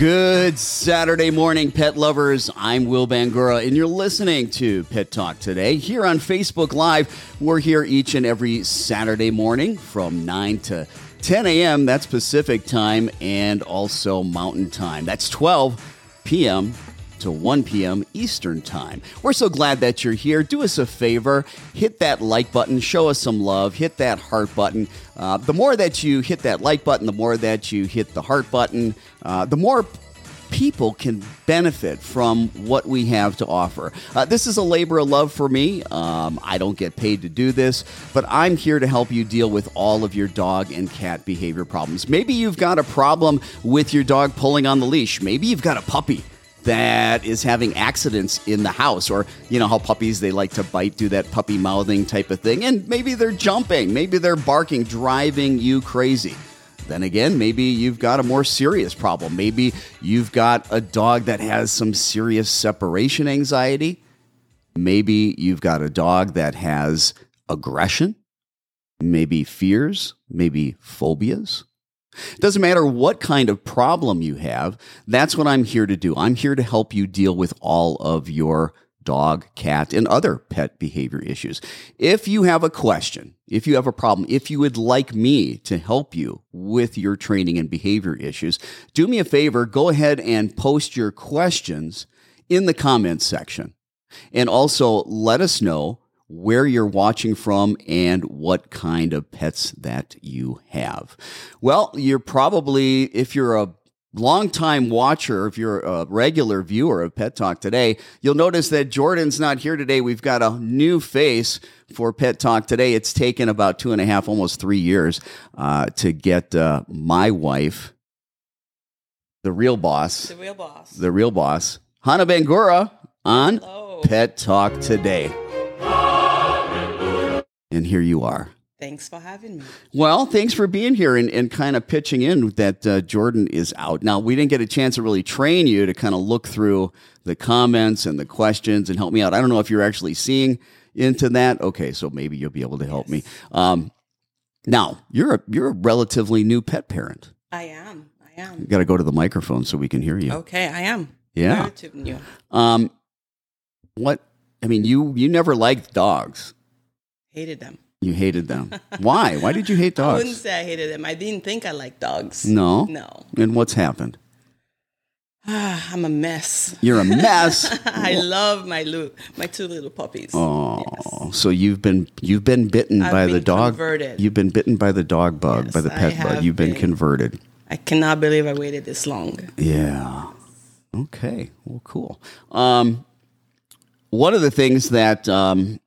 Good Saturday morning, pet lovers. I'm Will Bangura, and you're listening to Pet Talk today here on Facebook Live. We're here each and every Saturday morning from 9 to 10 a.m. That's Pacific time and also Mountain time. That's 12 p.m. to 1 p.m. Eastern Time. We're so glad that you're here. Do us a favor, hit that like button, show us some love, hit that heart button. Uh, the more that you hit that like button, the more that you hit the heart button, uh, the more people can benefit from what we have to offer. Uh, this is a labor of love for me. Um, I don't get paid to do this, but I'm here to help you deal with all of your dog and cat behavior problems. Maybe you've got a problem with your dog pulling on the leash. Maybe you've got a puppy that is having accidents in the house or you know how puppies they like to bite do that puppy mouthing type of thing and maybe they're jumping maybe they're barking driving you crazy then again, maybe you've got a more serious problem. Maybe you've got a dog that has some serious separation anxiety. Maybe you've got a dog that has aggression, maybe fears, maybe phobias. Doesn't matter what kind of problem you have, that's what I'm here to do. I'm here to help you deal with all of your dog, cat, and other pet behavior issues. If you have a question, if you have a problem, if you would like me to help you with your training and behavior issues, do me a favor, go ahead and post your questions in the comments section. And also let us know where you're watching from and what kind of pets that you have. Well, you're probably, if you're a longtime watcher, if you're a regular viewer of Pet Talk today, you'll notice that Jordan's not here today. We've got a new face for Pet Talk today. It's taken about two and a half, almost three years uh, to get uh, my wife, the real boss, The real boss. the real boss, Hannah Bangura, on Hello. Pet Talk today. And here you are. Thanks for having me. Well, thanks for being here and, and kind of pitching in that uh, Jordan is out. Now, we didn't get a chance to really train you to kind of look through the comments and the questions and help me out. I don't know if you're actually seeing into that. Okay, so maybe you'll be able to help me. Um, now, you're a, you're a relatively new pet parent. I am. I am. You got to go to the microphone so we can hear you. Okay, I am. Yeah. Um, what? I mean, you you never liked dogs. Hated them. You hated them. Why? Why did you hate dogs? I wouldn't say I hated them. I didn't think I liked dogs. No. No. And what's happened? Ah, I'm a mess. You're a mess. I love my little, my two little puppies. Oh, so you've been you've been bitten I've by the dog. converted. You've been bitten by the dog bug, by the pet bug. You've been, been. converted. I cannot believe I waited this long. Yeah. Okay. Well, cool. Um, one of the things that um,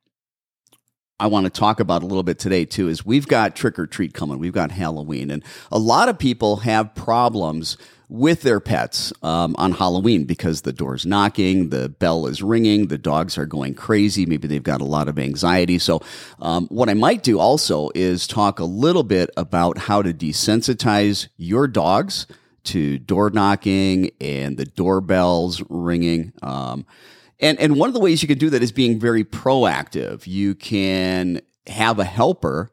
I want to talk about a little bit today too is we've got trick or treat coming. We've got Halloween, and a lot of people have problems with their pets um, on Halloween because the door's knocking, the bell is ringing, the dogs are going crazy. Maybe they've got a lot of anxiety. So, um, what I might do also is talk a little bit about how to desensitize your dogs to door knocking and the doorbells ringing. Um, and and one of the ways you can do that is being very proactive. You can have a helper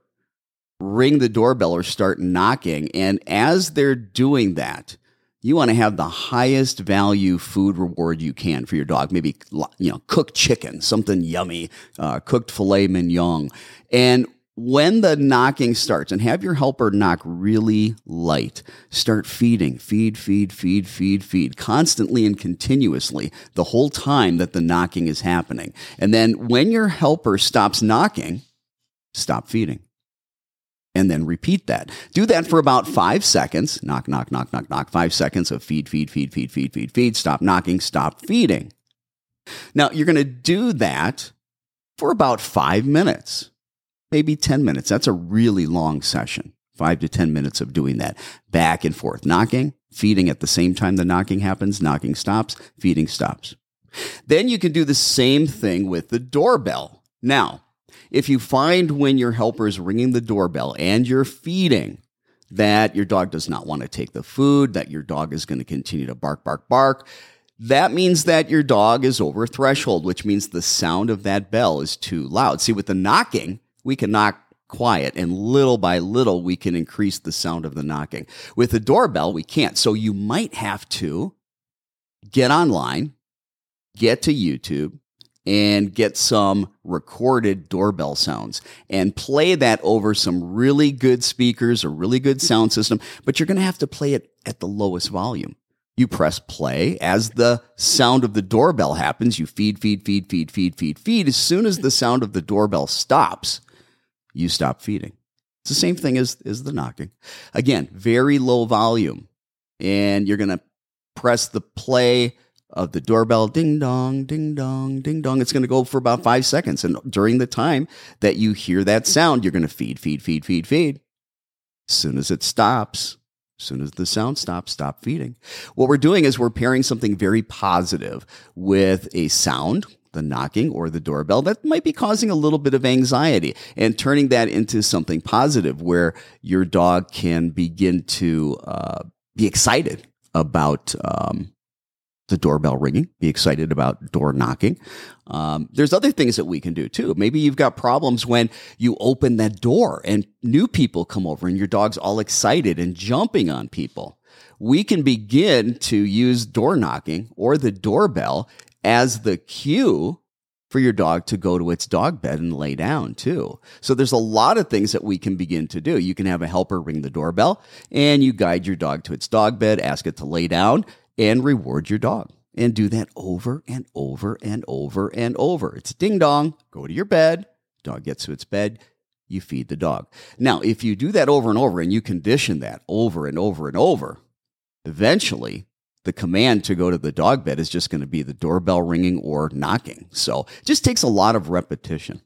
ring the doorbell or start knocking, and as they're doing that, you want to have the highest value food reward you can for your dog. Maybe you know cooked chicken, something yummy, uh, cooked filet mignon, and when the knocking starts and have your helper knock really light start feeding feed feed feed feed feed constantly and continuously the whole time that the knocking is happening. And then when your helper stops knocking stop feeding. And then repeat that. Do that for about five seconds. Knock knock knock knock knock. Five seconds of feed feed feed feed feed feed feed. Stop knocking. Stop feeding. Now you're going to do that for about five minutes maybe 10 minutes. That's a really long session. Five to 10 minutes of doing that back and forth, knocking, feeding at the same time the knocking happens, knocking stops, feeding stops. Then you can do the same thing with the doorbell. Now, if you find when your helper is ringing the doorbell and you're feeding that your dog does not want to take the food, that your dog is going to continue to bark, bark, bark, that means that your dog is over threshold, which means the sound of that bell is too loud. See, with the knocking, we can knock quiet and little by little we can increase the sound of the knocking. With the doorbell, we can't. So you might have to get online, get to YouTube, and get some recorded doorbell sounds and play that over some really good speakers or really good sound system, but you're going to have to play it at the lowest volume. You press play as the sound of the doorbell happens. You feed, feed, feed, feed, feed, feed, feed. As soon as the sound of the doorbell stops, you stop feeding. It's the same thing as, as the knocking. Again, very low volume. And you're going to press the play of the doorbell ding dong, ding dong, ding dong. It's going to go for about five seconds. And during the time that you hear that sound, you're going to feed, feed, feed, feed, feed. As soon as it stops, as soon as the sound stops, stop feeding. What we're doing is we're pairing something very positive with a sound, the knocking or the doorbell that might be causing a little bit of anxiety and turning that into something positive where your dog can begin to uh, be excited about um, the doorbell ringing, be excited about door knocking. Um, there's other things that we can do too. Maybe you've got problems when you open that door and new people come over and your dog's all excited and jumping on people. We can begin to use door knocking or the doorbell as the cue for your dog to go to its dog bed and lay down too. So there's a lot of things that we can begin to do. You can have a helper ring the doorbell and you guide your dog to its dog bed, ask it to lay down and reward your dog. And do that over and over and over and over. It's ding dong, go to your bed, dog gets to its bed, you feed the dog. Now, if you do that over and over and you condition that over and over and over, eventually the command to go to the dog bed is just going to be the doorbell ringing or knocking. So it just takes a lot of repetition.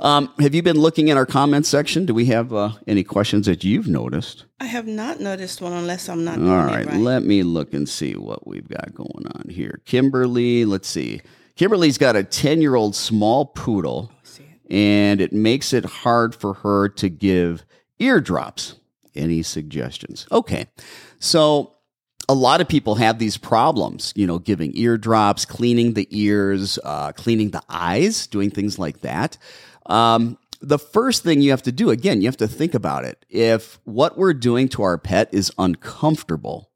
Um, have you been looking in our comments section? Do we have uh, any questions that you've noticed? I have not noticed one unless I'm not. All right, right, let me look and see what we've got going on here. Kimberly, let's see. Kimberly's got a 10 year old small poodle, and it makes it hard for her to give eardrops. Any suggestions? Okay. So a lot of people have these problems, you know, giving eardrops, cleaning the ears, uh, cleaning the eyes, doing things like that. Um, the first thing you have to do, again, you have to think about it. If what we're doing to our pet is uncomfortable,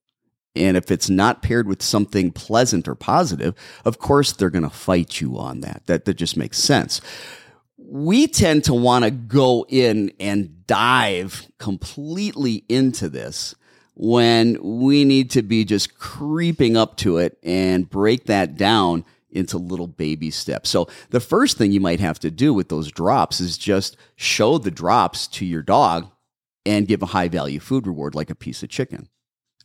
and if it's not paired with something pleasant or positive, of course they're going to fight you on that. That, that just makes sense. We tend to want to go in and dive completely into this when we need to be just creeping up to it and break that down into little baby steps. So the first thing you might have to do with those drops is just show the drops to your dog and give a high value food reward like a piece of chicken.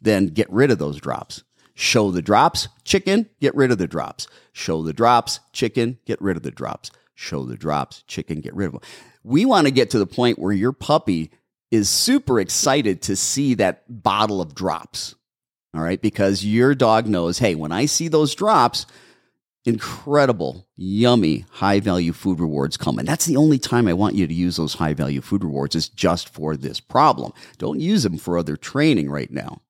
Then get rid of those drops. Show the drops, chicken, get rid of the drops. Show the drops, chicken, get rid of the drops. Show the drops, chicken, get rid of them. We want to get to the point where your puppy is super excited to see that bottle of drops. All right. Because your dog knows, hey, when I see those drops, incredible, yummy, high value food rewards come. And that's the only time I want you to use those high value food rewards is just for this problem. Don't use them for other training right now.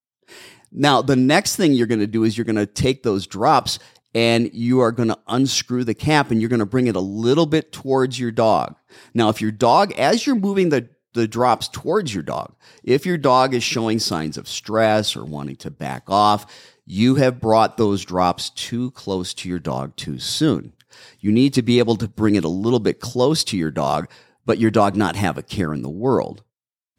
Now, the next thing you're going to do is you're going to take those drops and you are going to unscrew the cap and you're going to bring it a little bit towards your dog. Now, if your dog, as you're moving the the drops towards your dog. If your dog is showing signs of stress or wanting to back off, you have brought those drops too close to your dog too soon. You need to be able to bring it a little bit close to your dog, but your dog not have a care in the world.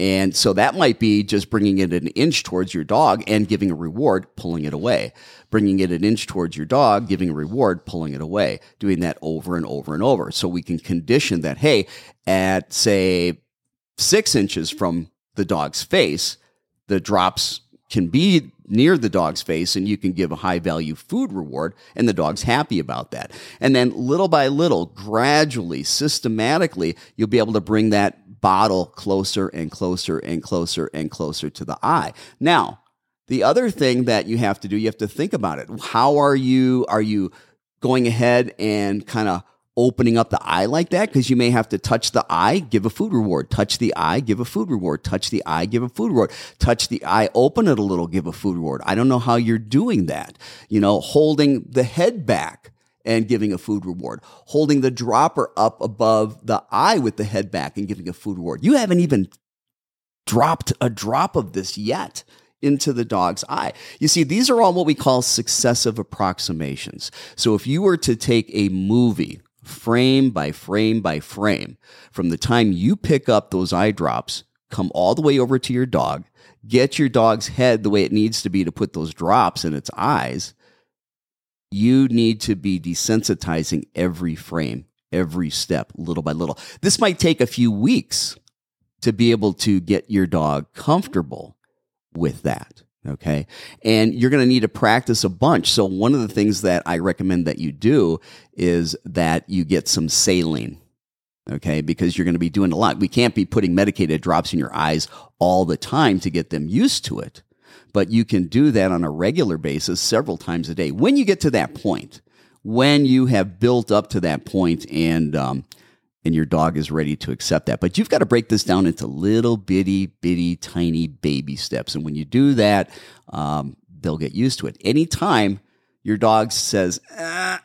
And so that might be just bringing it an inch towards your dog and giving a reward, pulling it away. Bringing it an inch towards your dog, giving a reward, pulling it away. Doing that over and over and over. So we can condition that, hey, at say six inches from the dog's face, the drops can be near the dog's face and you can give a high value food reward and the dog's happy about that. And then little by little, gradually, systematically, you'll be able to bring that bottle closer and closer and closer and closer to the eye. Now, the other thing that you have to do, you have to think about it. How are you, are you going ahead and kind of opening up the eye like that because you may have to touch the eye, give a food reward, touch the eye, give a food reward, touch the eye, give a food reward, touch the eye, open it a little, give a food reward. I don't know how you're doing that. You know, holding the head back and giving a food reward, holding the dropper up above the eye with the head back and giving a food reward. You haven't even dropped a drop of this yet into the dog's eye. You see, these are all what we call successive approximations. So if you were to take a movie frame by frame by frame from the time you pick up those eye drops, come all the way over to your dog, get your dog's head the way it needs to be to put those drops in its eyes, you need to be desensitizing every frame, every step, little by little. This might take a few weeks to be able to get your dog comfortable with that. Okay. And you're going to need to practice a bunch. So, one of the things that I recommend that you do is that you get some saline. Okay. Because you're going to be doing a lot. We can't be putting medicated drops in your eyes all the time to get them used to it. But you can do that on a regular basis several times a day. When you get to that point, when you have built up to that point and um, and your dog is ready to accept that. But you've got to break this down into little bitty, bitty, tiny baby steps. And when you do that, um, they'll get used to it. Anytime your dog says, ah,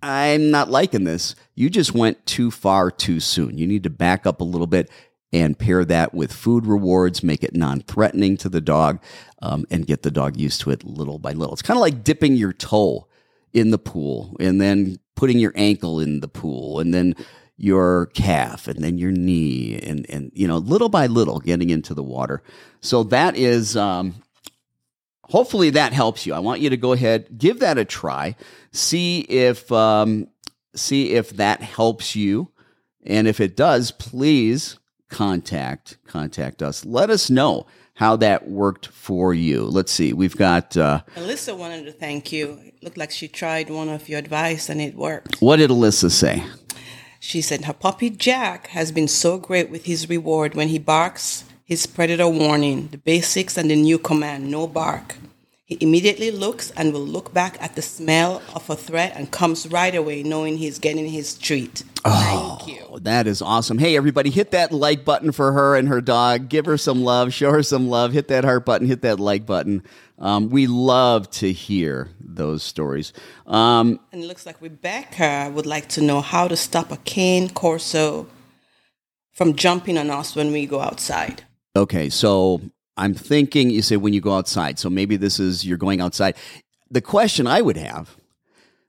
I'm not liking this, you just went too far too soon. You need to back up a little bit and pair that with food rewards, make it non threatening to the dog, um, and get the dog used to it little by little. It's kind of like dipping your toe in the pool and then putting your ankle in the pool and then your calf and then your knee and and you know little by little getting into the water. So that is um, hopefully that helps you. I want you to go ahead give that a try. See if um, see if that helps you. And if it does please contact contact us. Let us know how that worked for you. Let's see. We've got uh, alyssa wanted to thank you. It looked like she tried one of your advice and it worked. What did alyssa say she said her puppy Jack has been so great with his reward when he barks his predator warning, the basics, and the new command no bark. He immediately looks and will look back at the smell of a threat and comes right away knowing he's getting his treat. Oh, Thank you. That is awesome. Hey, everybody, hit that like button for her and her dog. Give her some love. Show her some love. Hit that heart button. Hit that like button. Um, we love to hear those stories. Um, and it looks like Rebecca would like to know how to stop a cane corso from jumping on us when we go outside. Okay, so I'm thinking you say when you go outside. So maybe this is you're going outside. The question I would have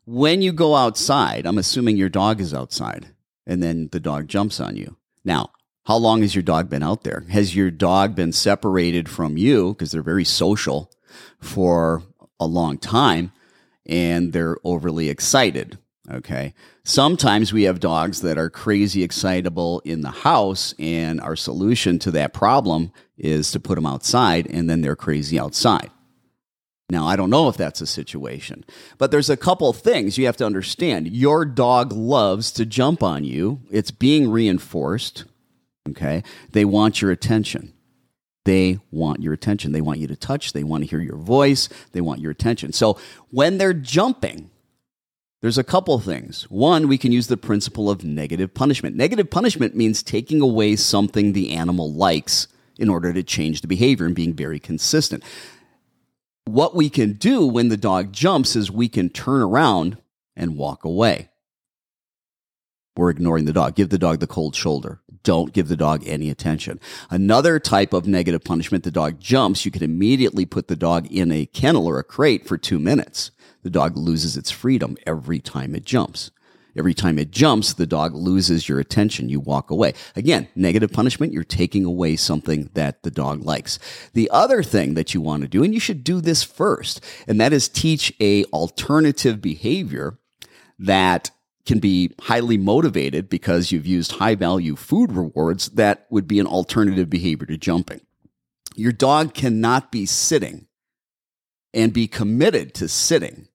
when you go outside, I'm assuming your dog is outside and then the dog jumps on you. Now, how long has your dog been out there? Has your dog been separated from you because they're very social for a long time and they're overly excited. Okay. Sometimes we have dogs that are crazy excitable in the house, and our solution to that problem is to put them outside and then they're crazy outside. Now, I don't know if that's a situation, but there's a couple things you have to understand. Your dog loves to jump on you, it's being reinforced. Okay. They want your attention. They want your attention. They want you to touch. They want to hear your voice. They want your attention. So when they're jumping, there's a couple things. One, we can use the principle of negative punishment. Negative punishment means taking away something the animal likes in order to change the behavior and being very consistent. What we can do when the dog jumps is we can turn around and walk away. We're ignoring the dog. Give the dog the cold shoulder. Don't give the dog any attention. Another type of negative punishment, the dog jumps, you can immediately put the dog in a kennel or a crate for two minutes. The dog loses its freedom every time it jumps. Every time it jumps, the dog loses your attention. You walk away. Again, negative punishment, you're taking away something that the dog likes. The other thing that you want to do, and you should do this first, and that is teach a alternative behavior that can be highly motivated because you've used high value food rewards that would be an alternative behavior to jumping. Your dog cannot be sitting and be committed to sitting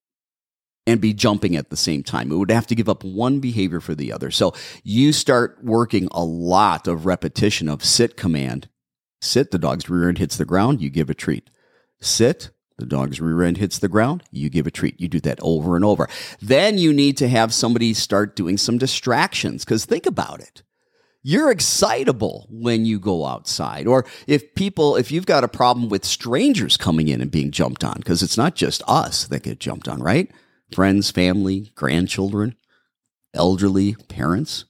and be jumping at the same time. It would have to give up one behavior for the other. So you start working a lot of repetition of sit command. Sit, the dog's rear end hits the ground, you give a treat. Sit, the dog's rear end hits the ground, you give a treat. You do that over and over. Then you need to have somebody start doing some distractions because think about it. You're excitable when you go outside. Or if people, if you've got a problem with strangers coming in and being jumped on, because it's not just us that get jumped on, right? Friends, family, grandchildren, elderly, parents.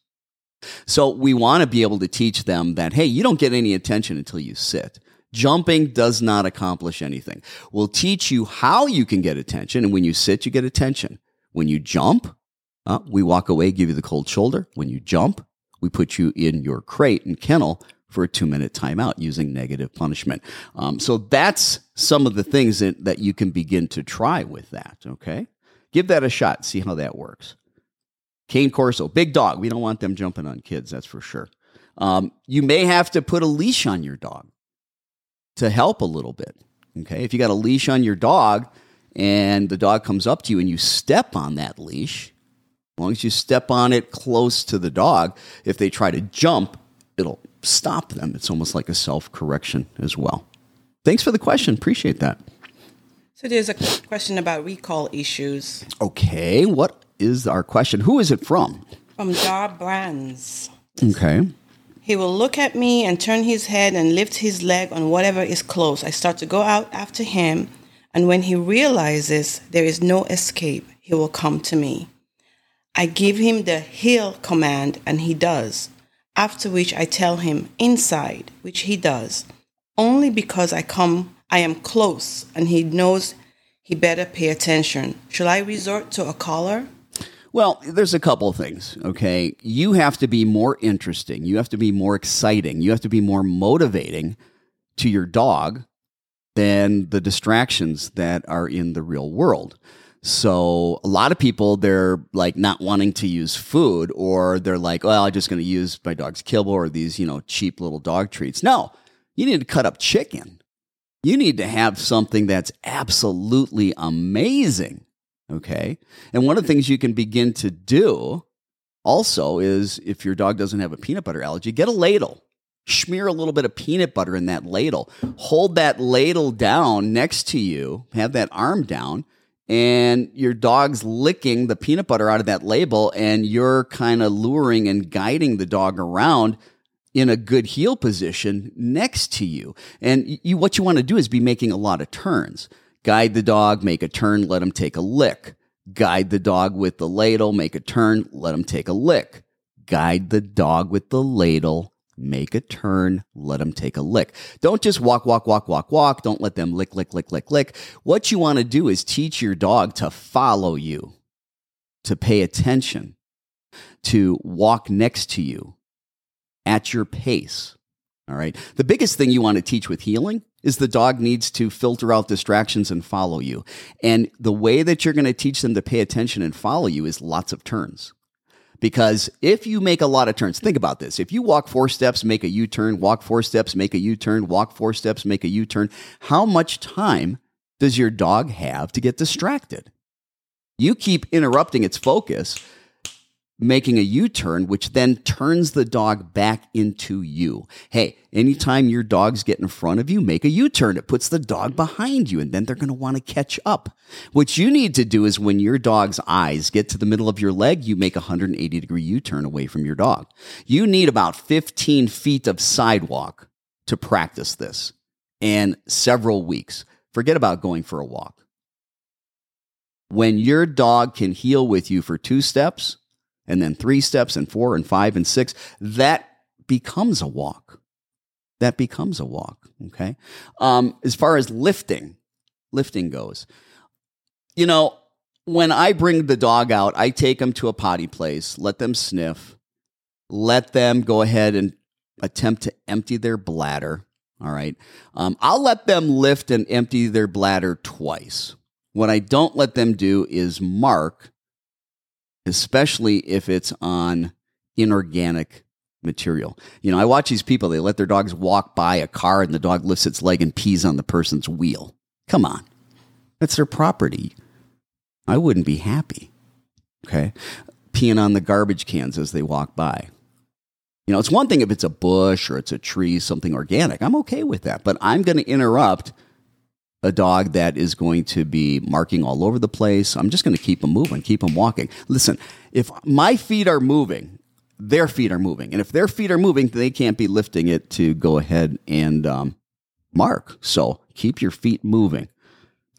So we want to be able to teach them that, hey, you don't get any attention until you sit. Jumping does not accomplish anything. We'll teach you how you can get attention. And when you sit, you get attention. When you jump, uh, we walk away, give you the cold shoulder. When you jump, we put you in your crate and kennel for a two minute timeout using negative punishment. Um, so that's some of the things that, that you can begin to try with that. Okay. Give that a shot. See how that works. Cane Corso, big dog. We don't want them jumping on kids, that's for sure. Um, you may have to put a leash on your dog to help a little bit. Okay. If you got a leash on your dog and the dog comes up to you and you step on that leash, as long as you step on it close to the dog, if they try to jump, it'll stop them. It's almost like a self correction as well. Thanks for the question. Appreciate that. So there's a question about recall issues. Okay. What is our question? Who is it from? From Dar Brands. Okay. He will look at me and turn his head and lift his leg on whatever is close. I start to go out after him, and when he realizes there is no escape, he will come to me. I give him the heel command, and he does, after which I tell him inside, which he does, only because I come I am close and he knows he better pay attention. Shall I resort to a collar? Well, there's a couple of things, okay? You have to be more interesting. You have to be more exciting. You have to be more motivating to your dog than the distractions that are in the real world. So a lot of people, they're like not wanting to use food or they're like, well, I'm just going to use my dog's kibble or these, you know, cheap little dog treats. No, you need to cut up chicken. You need to have something that's absolutely amazing. Okay. And one of the things you can begin to do also is if your dog doesn't have a peanut butter allergy, get a ladle. Smear a little bit of peanut butter in that ladle. Hold that ladle down next to you, have that arm down, and your dog's licking the peanut butter out of that label, and you're kind of luring and guiding the dog around in a good heel position next to you. And you, what you want to do is be making a lot of turns. Guide the dog, make a turn, let him take a lick. Guide the dog with the ladle, make a turn, let him take a lick. Guide the dog with the ladle, make a turn, let him take a lick. Don't just walk, walk, walk, walk, walk. Don't let them lick, lick, lick, lick, lick. What you want to do is teach your dog to follow you, to pay attention, to walk next to you, at your pace. All right. The biggest thing you want to teach with heeling is the dog needs to filter out distractions and follow you. And the way that you're going to teach them to pay attention and follow you is lots of turns. Because if you make a lot of turns, think about this. If you walk four steps, make a U turn, walk four steps, make a U turn, walk four steps, make a U turn, how much time does your dog have to get distracted? You keep interrupting its focus making a U turn, which then turns the dog back into you. Hey, anytime your dogs get in front of you, make a U turn. It puts the dog behind you, and then they're going to want to catch up. What you need to do is when your dog's eyes get to the middle of your leg, you make a 180 degree U turn away from your dog. You need about 15 feet of sidewalk to practice this and several weeks. Forget about going for a walk. When your dog can heel with you for two steps, and then three steps and four and five and six, that becomes a walk. That becomes a walk. Okay. Um, as far as lifting, lifting goes, you know, when I bring the dog out, I take them to a potty place, let them sniff, let them go ahead and attempt to empty their bladder. All right. Um, I'll let them lift and empty their bladder twice. What I don't let them do is mark especially if it's on inorganic material. You know, I watch these people, they let their dogs walk by a car and the dog lifts its leg and pees on the person's wheel. Come on. That's their property. I wouldn't be happy. Okay. Peeing on the garbage cans as they walk by. You know, it's one thing if it's a bush or it's a tree, something organic. I'm okay with that. But I'm going to interrupt a dog that is going to be marking all over the place. I'm just going to keep them moving, keep them walking. Listen, if my feet are moving, their feet are moving. And if their feet are moving, they can't be lifting it to go ahead and um, mark. So keep your feet moving.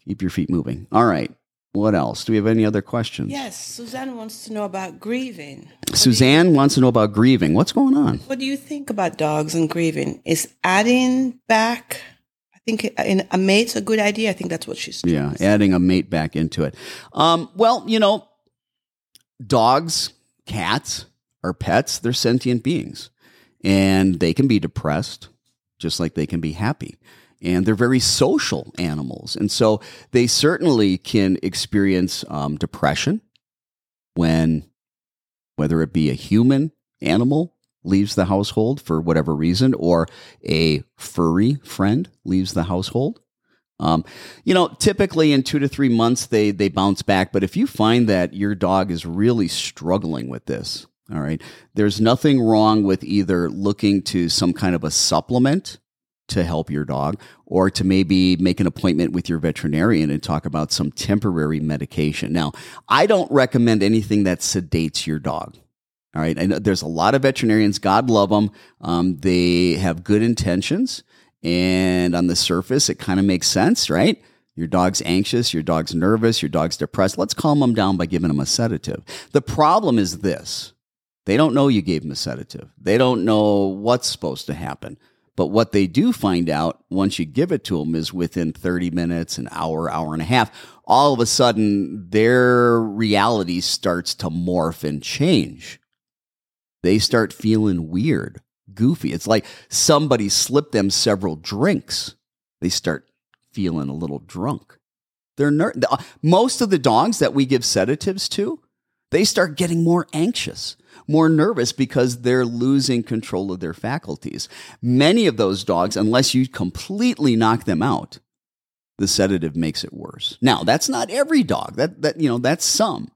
Keep your feet moving. All right. What else? Do we have any other questions? Yes, Suzanne wants to know about grieving. Suzanne wants to know about grieving. What's going on? What do you think about dogs and grieving? Is adding back, think in a mate's a good idea. I think that's what she's doing. Yeah, adding a mate back into it. Um, well, you know, dogs, cats are pets. They're sentient beings, and they can be depressed just like they can be happy and they're very social animals. And so they certainly can experience um, depression when, whether it be a human animal leaves the household for whatever reason, or a furry friend leaves the household. Um, you know, typically in two to three months they they bounce back. But if you find that your dog is really struggling with this, all right, there's nothing wrong with either looking to some kind of a supplement to help your dog or to maybe make an appointment with your veterinarian and talk about some temporary medication. Now, I don't recommend anything that sedates your dog. All right. I know there's a lot of veterinarians, God love them. Um, they have good intentions. And on the surface, it kind of makes sense, right? Your dog's anxious, your dog's nervous, your dog's depressed. Let's calm them down by giving them a sedative. The problem is this they don't know you gave them a sedative, they don't know what's supposed to happen. But what they do find out once you give it to them is within 30 minutes, an hour, hour and a half, all of a sudden their reality starts to morph and change. They start feeling weird, goofy. It's like somebody slipped them several drinks. They start feeling a little drunk. They're ner- uh, most of the dogs that we give sedatives to, they start getting more anxious more nervous because they're losing control of their faculties. Many of those dogs, unless you completely knock them out, the sedative makes it worse. Now, that's not every dog. That that you know, that's some.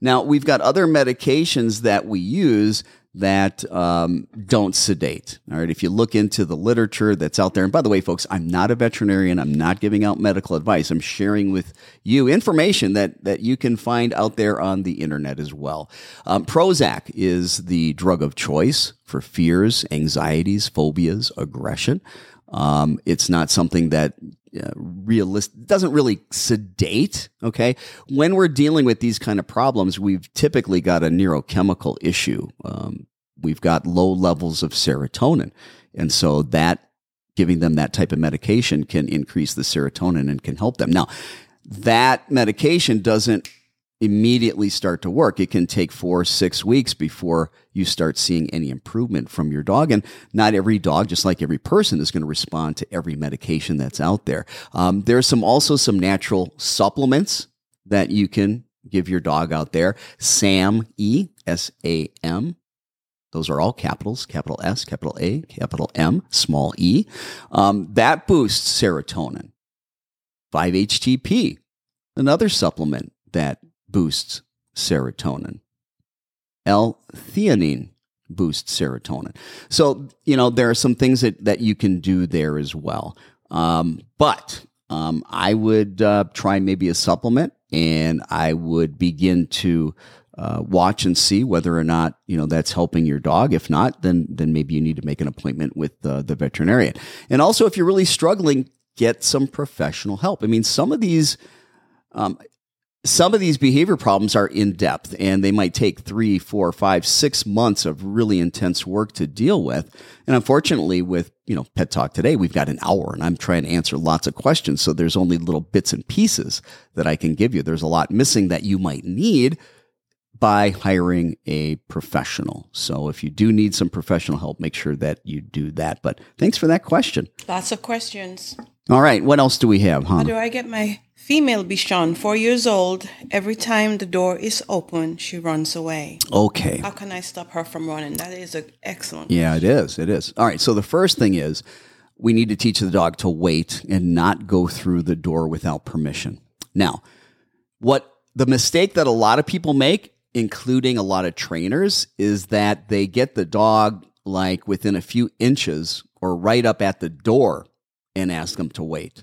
Now, we've got other medications that we use that um, don't sedate. All right. If you look into the literature that's out there, and by the way, folks, I'm not a veterinarian. I'm not giving out medical advice. I'm sharing with you information that, that you can find out there on the internet as well. Um, Prozac is the drug of choice for fears, anxieties, phobias, aggression. Um, it's not something that uh, realist doesn't really sedate okay? When we're dealing with these kind of problems we've typically got a neurochemical issue. Um, we've got low levels of serotonin. And so that giving them that type of medication can increase the serotonin and can help them. Now that medication doesn't immediately start to work. It can take four, or six weeks before you start seeing any improvement from your dog. And not every dog, just like every person, is going to respond to every medication that's out there. Um, there's some also some natural supplements that you can give your dog out there. SAM, E S A M. Those are all capitals, capital S, capital A, capital M, small e. Um, that boosts serotonin. 5-HTP, another supplement that boosts serotonin. L-theanine boosts serotonin. So, you know, there are some things that, that you can do there as well. Um, but um, I would uh, try maybe a supplement and I would begin to uh, watch and see whether or not you know that's helping your dog. If not, then then maybe you need to make an appointment with uh, the veterinarian. And also, if you're really struggling, get some professional help. I mean, some of these um, some of these behavior problems are in depth and they might take three, four, five, six months of really intense work to deal with. And unfortunately, with you know Pet Talk today, we've got an hour and I'm trying to answer lots of questions. So there's only little bits and pieces that I can give you. There's a lot missing that you might need by hiring a professional. So if you do need some professional help, make sure that you do that. But thanks for that question. Lots of questions. All right. What else do we have, huh? How do I get my female Bichon, four years old? Every time the door is open, she runs away. Okay. How can I stop her from running? That is an excellent. Yeah, it is. It is. All right. So the first thing is we need to teach the dog to wait and not go through the door without permission. Now, what the mistake that a lot of people make, including a lot of trainers, is that they get the dog like within a few inches or right up at the door and ask them to wait.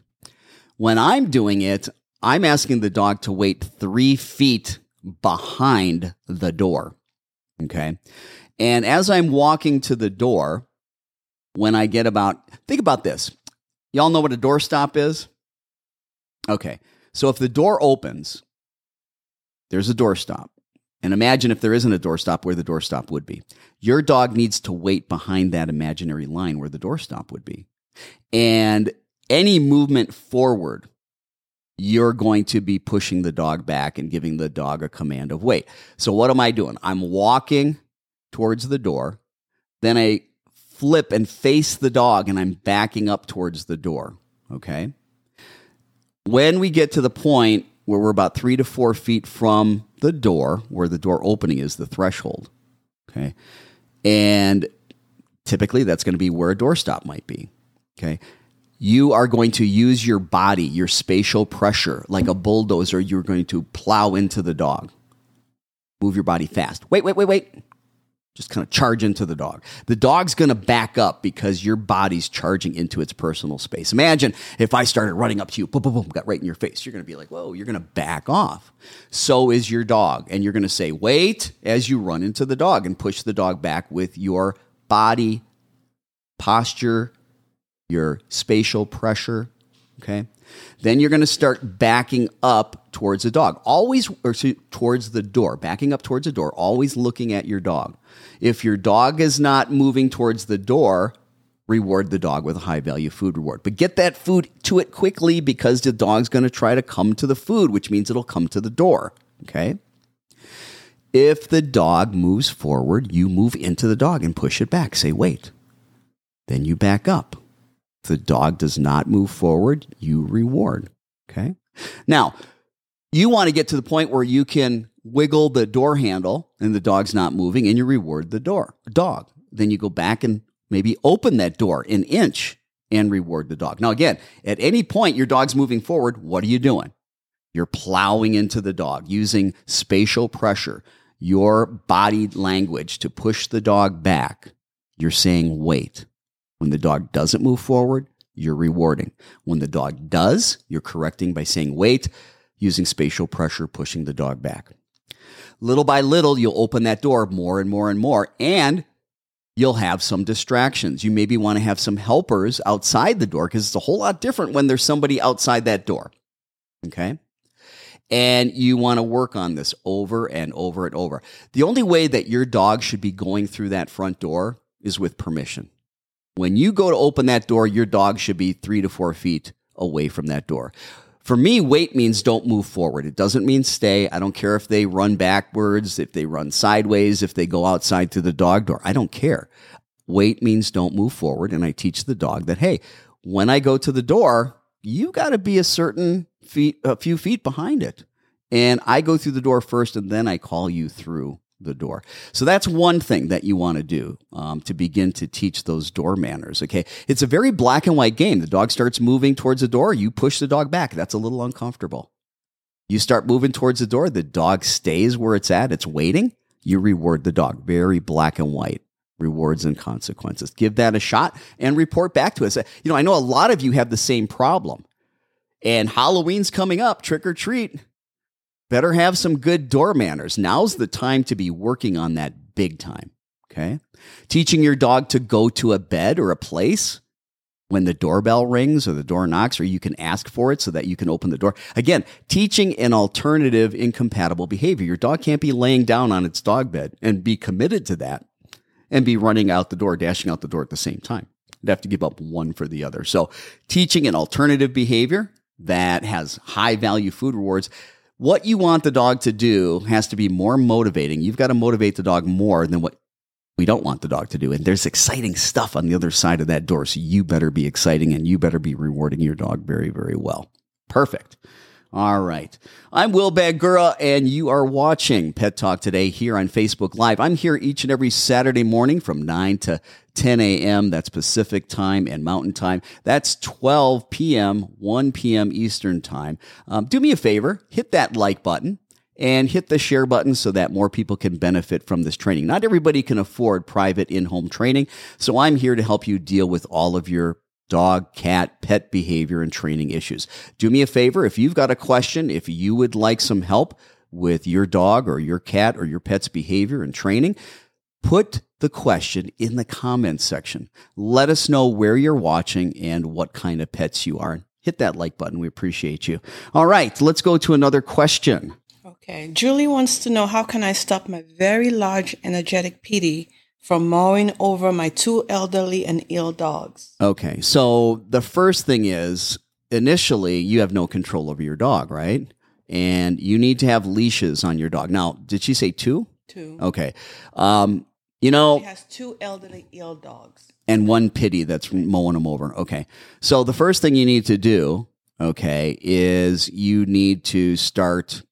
When I'm doing it, I'm asking the dog to wait three feet behind the door. Okay. And as I'm walking to the door, when I get about, think about this. Y'all know what a doorstop is? Okay. So if the door opens, there's a doorstop. And imagine if there isn't a doorstop where the doorstop would be. Your dog needs to wait behind that imaginary line where the doorstop would be. And any movement forward, you're going to be pushing the dog back and giving the dog a command of wait. So what am I doing? I'm walking towards the door. Then I flip and face the dog and I'm backing up towards the door. Okay. When we get to the point where we're about three to four feet from the door, where the door opening is the threshold. Okay. And typically that's going to be where a doorstop might be. Okay. You are going to use your body, your spatial pressure, like a bulldozer. You're going to plow into the dog. Move your body fast. Wait, wait, wait, wait just kind of charge into the dog. The dog's going to back up because your body's charging into its personal space. Imagine if I started running up to you, boom, boom, boom, got right in your face. You're going to be like, whoa, you're going to back off. So is your dog. And you're going to say, wait, as you run into the dog and push the dog back with your body posture, your spatial pressure. Okay. Then you're going to start backing up towards the dog, always, or towards the door, backing up towards the door, always looking at your dog. If your dog is not moving towards the door, reward the dog with a high value food reward. But get that food to it quickly because the dog's going to try to come to the food, which means it'll come to the door. Okay. If the dog moves forward, you move into the dog and push it back. Say, wait. Then you back up. The dog does not move forward, you reward. Okay. Now, you want to get to the point where you can wiggle the door handle and the dog's not moving and you reward the door dog. Then you go back and maybe open that door an inch and reward the dog. Now again, at any point your dog's moving forward, what are you doing? You're plowing into the dog using spatial pressure, your body language to push the dog back. You're saying wait. When the dog doesn't move forward, you're rewarding. When the dog does, you're correcting by saying wait, using spatial pressure, pushing the dog back. Little by little, you'll open that door more and more and more, and you'll have some distractions. You maybe want to have some helpers outside the door because it's a whole lot different when there's somebody outside that door. Okay. And you want to work on this over and over and over. The only way that your dog should be going through that front door is with permission. When you go to open that door, your dog should be three to four feet away from that door. For me, wait means don't move forward. It doesn't mean stay. I don't care if they run backwards, if they run sideways, if they go outside to the dog door. I don't care. Wait means don't move forward. And I teach the dog that, hey, when I go to the door, you got to be a certain feet, a few feet behind it. And I go through the door first and then I call you through the door. So that's one thing that you want to do um, to begin to teach those door manners. Okay. It's a very black and white game. The dog starts moving towards the door, you push the dog back. That's a little uncomfortable. You start moving towards the door, the dog stays where it's at, it's waiting. You reward the dog. Very black and white rewards and consequences. Give that a shot and report back to us. You know, I know a lot of you have the same problem. And Halloween's coming up, trick or treat better have some good door manners. Now's the time to be working on that big time. Okay. Teaching your dog to go to a bed or a place when the doorbell rings or the door knocks, or you can ask for it so that you can open the door. Again, teaching an alternative incompatible behavior. Your dog can't be laying down on its dog bed and be committed to that and be running out the door, dashing out the door at the same time. You'd have to give up one for the other. So teaching an alternative behavior that has high value food rewards what you want the dog to do has to be more motivating. You've got to motivate the dog more than what we don't want the dog to do. And there's exciting stuff on the other side of that door. So you better be exciting and you better be rewarding your dog very, very well. Perfect. All right. I'm Will Bangura, and you are watching Pet Talk today here on Facebook Live. I'm here each and every Saturday morning from 9 to 10 a.m. That's Pacific time and Mountain time. That's 12 p.m., 1 p.m. Eastern time. Um, do me a favor, hit that like button and hit the share button so that more people can benefit from this training. Not everybody can afford private in home training, so I'm here to help you deal with all of your dog, cat, pet behavior, and training issues. Do me a favor if you've got a question, if you would like some help with your dog or your cat or your pet's behavior and training, put the question in the comments section. Let us know where you're watching and what kind of pets you are. Hit that like button. We appreciate you. All right, let's go to another question. Okay. Julie wants to know how can I stop my very large energetic PD from mowing over my two elderly and ill dogs? Okay, so the first thing is initially you have no control over your dog, right? And you need to have leashes on your dog. Now, did she say two? Two. Okay. Um, you know, She has two elderly ill dogs. and one pity that's mowing them over. Okay. So the first thing you need to do, okay, is you need to start.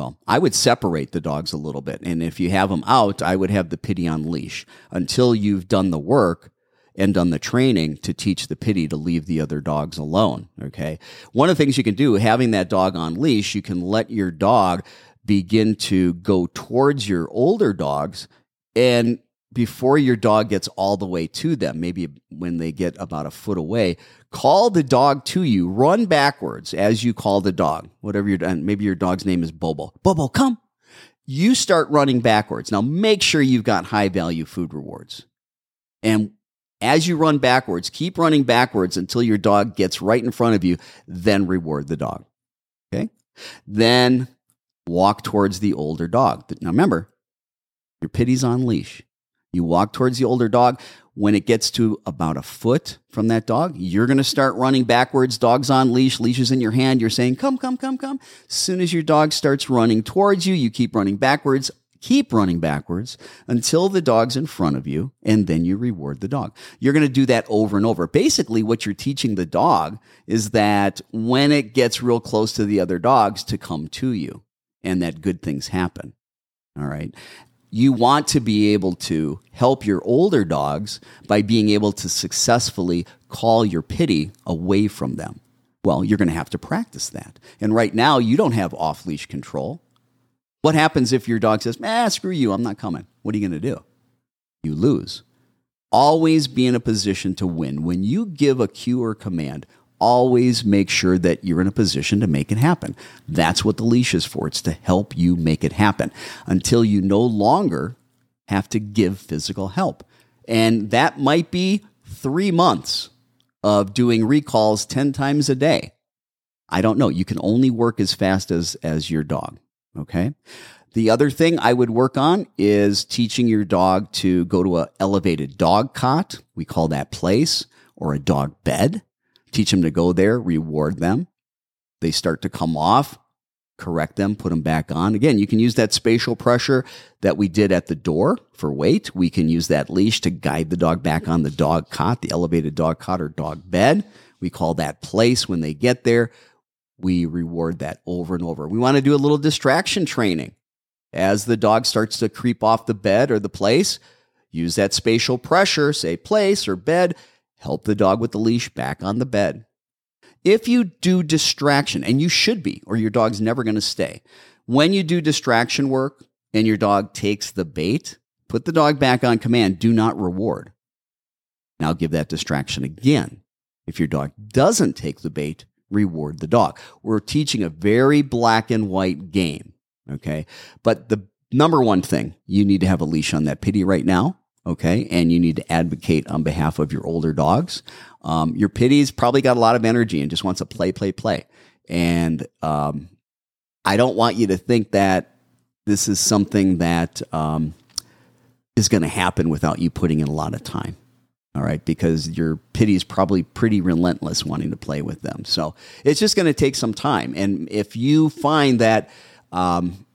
Well, I would separate the dogs a little bit. And if you have them out, I would have the pity on leash until you've done the work and done the training to teach the pity to leave the other dogs alone. Okay. One of the things you can do, having that dog on leash, you can let your dog begin to go towards your older dogs and before your dog gets all the way to them, maybe when they get about a foot away, call the dog to you. Run backwards as you call the dog. Whatever you're done. Maybe your dog's name is Bobo. Bobo, come. You start running backwards. Now make sure you've got high value food rewards. And as you run backwards, keep running backwards until your dog gets right in front of you, then reward the dog. Okay. Then walk towards the older dog. Now remember, your pity's on leash. You walk towards the older dog. When it gets to about a foot from that dog, you're going to start running backwards. Dog's on leash, leashes in your hand. You're saying, come, come, come, come. As soon as your dog starts running towards you, you keep running backwards, keep running backwards until the dog's in front of you, and then you reward the dog. You're going to do that over and over. Basically, what you're teaching the dog is that when it gets real close to the other dogs, to come to you and that good things happen. All right you want to be able to help your older dogs by being able to successfully call your pity away from them. Well, you're going to have to practice that. And right now, you don't have off leash control. What happens if your dog says, ah, screw you, I'm not coming? What are you going to do? You lose. Always be in a position to win. When you give a cue or command, always make sure that you're in a position to make it happen. That's what the leash is for. It's to help you make it happen until you no longer have to give physical help. And that might be three months of doing recalls 10 times a day. I don't know. You can only work as fast as, as your dog. Okay. The other thing I would work on is teaching your dog to go to an elevated dog cot. We call that place or a dog bed teach them to go there, reward them. They start to come off, correct them, put them back on. Again, you can use that spatial pressure that we did at the door for wait. We can use that leash to guide the dog back on the dog cot, the elevated dog cot or dog bed. We call that place when they get there. We reward that over and over. We want to do a little distraction training. As the dog starts to creep off the bed or the place, use that spatial pressure, say place or bed, help the dog with the leash back on the bed. If you do distraction, and you should be, or your dog's never going to stay, when you do distraction work and your dog takes the bait, put the dog back on command. Do not reward. Now give that distraction again. If your dog doesn't take the bait, reward the dog. We're teaching a very black and white game. Okay. But the number one thing, you need to have a leash on that pity right now okay? And you need to advocate on behalf of your older dogs. Um, your pity's probably got a lot of energy and just wants to play, play, play. And um, I don't want you to think that this is something that um, is going to happen without you putting in a lot of time. All right, because your pity is probably pretty relentless wanting to play with them. So it's just going to take some time. And if you find that um,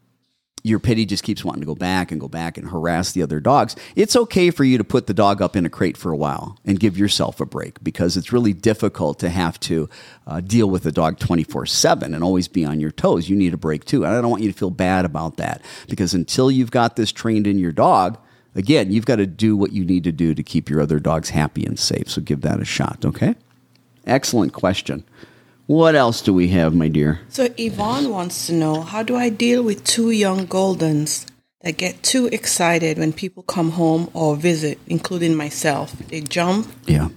your pity just keeps wanting to go back and go back and harass the other dogs, it's okay for you to put the dog up in a crate for a while and give yourself a break because it's really difficult to have to uh, deal with a dog 24 7 and always be on your toes. You need a break too. And I don't want you to feel bad about that because until you've got this trained in your dog, again, you've got to do what you need to do to keep your other dogs happy and safe. So give that a shot, okay? Excellent question. What else do we have, my dear? So Yvonne wants to know how do I deal with two young Goldens that get too excited when people come home or visit, including myself? They jump, Yeah.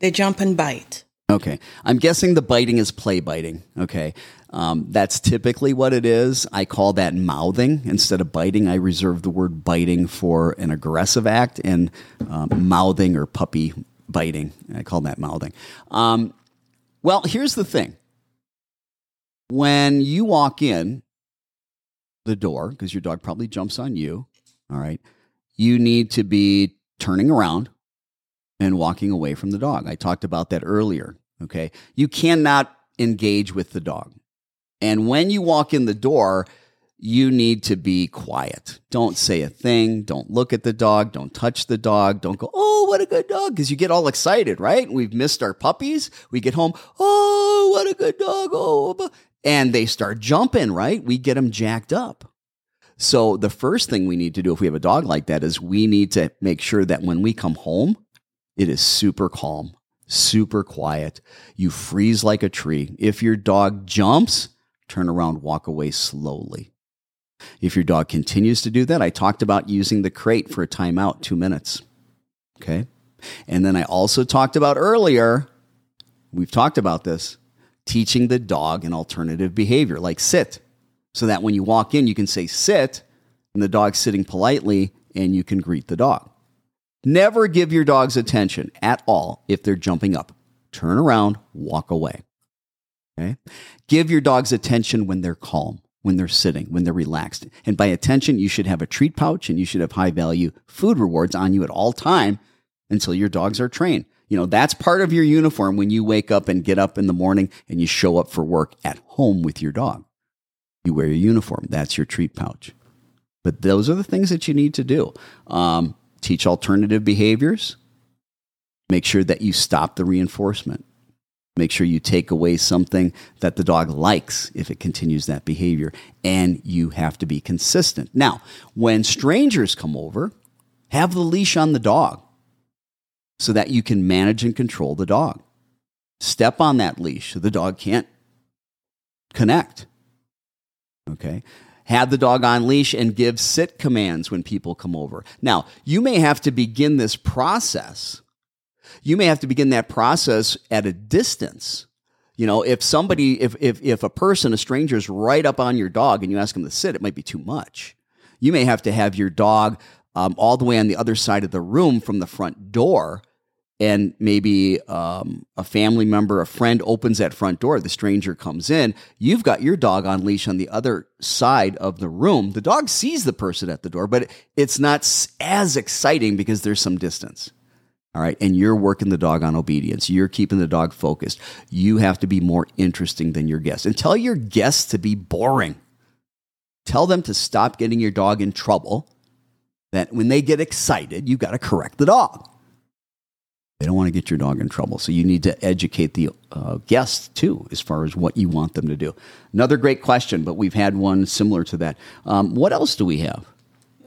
they jump and bite. Okay. I'm guessing the biting is play biting. Okay. Um, that's typically what it is. I call that mouthing instead of biting. I reserve the word biting for an aggressive act and um, mouthing or puppy biting. I call that mouthing. Um, well, here's the thing when you walk in the door, because your dog probably jumps on you, all right, you need to be turning around and walking away from the dog. I talked about that earlier. Okay. You cannot engage with the dog. And when you walk in the door, you need to be quiet. Don't say a thing. Don't look at the dog. Don't touch the dog. Don't go, oh, what a good dog. Because you get all excited, right? We've missed our puppies. We get home, oh, what a good dog. Oh, and they start jumping, right? We get them jacked up. So the first thing we need to do if we have a dog like that is we need to make sure that when we come home, it is super calm, super quiet. You freeze like a tree. If your dog jumps, turn around, walk away slowly. If your dog continues to do that, I talked about using the crate for a timeout, two minutes. Okay. And then I also talked about earlier, we've talked about this, teaching the dog an alternative behavior like sit. So that when you walk in, you can say sit, and the dog's sitting politely, and you can greet the dog. Never give your dogs attention at all if they're jumping up. Turn around, walk away. Okay? Give your dogs attention when they're calm, when they're sitting, when they're relaxed. And by attention, you should have a treat pouch and you should have high value food rewards on you at all time until your dogs are trained. You know, that's part of your uniform when you wake up and get up in the morning and you show up for work at home with your dog. You wear your uniform. That's your treat pouch. But those are the things that you need to do. Um, teach alternative behaviors. Make sure that you stop the reinforcement. Make sure you take away something that the dog likes if it continues that behavior. And you have to be consistent. Now, when strangers come over, have the leash on the dog so that you can manage and control the dog. Step on that leash so the dog can't connect. Okay. Have the dog on leash and give sit commands when people come over. Now, you may have to begin this process. You may have to begin that process at a distance. You know, if somebody, if, if, if a person, a stranger is right up on your dog and you ask them to sit, it might be too much. You may have to have your dog um, all the way on the other side of the room from the front door and maybe um, a family member, a friend opens that front door, the stranger comes in, you've got your dog on leash on the other side of the room. The dog sees the person at the door, but it's not as exciting because there's some distance. All right. And you're working the dog on obedience. You're keeping the dog focused. You have to be more interesting than your guests. And tell your guests to be boring. Tell them to stop getting your dog in trouble. That when they get excited, you've got to correct the dog. They don't want to get your dog in trouble. So you need to educate the uh, guests too, as far as what you want them to do. Another great question, but we've had one similar to that. Um, what else do we have?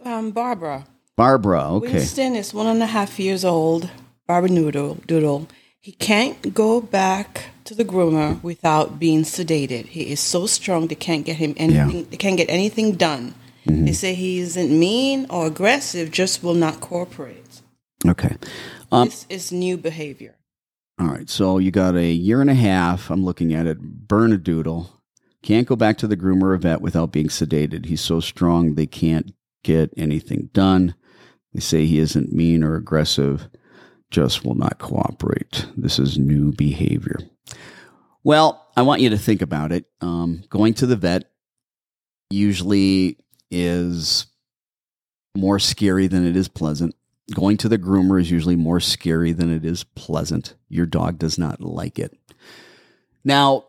Um, Barbara. Barbara, okay. Winston is one and a half years old. Barbara Noodle, Doodle. He can't go back to the groomer without being sedated. He is so strong they can't get him anything. Yeah. They can't get anything done. They say he isn't mean or aggressive, just will not cooperate. Okay. Um, this is new behavior. All right. So you got a year and a half. I'm looking at it. Bernedoodle. Can't go back to the groomer or vet without being sedated. He's so strong they can't get anything done. They say he isn't mean or aggressive, just will not cooperate. This is new behavior. Well, I want you to think about it. Um, going to the vet usually is more scary than it is pleasant. Going to the groomer is usually more scary than it is pleasant. Your dog does not like it. Now,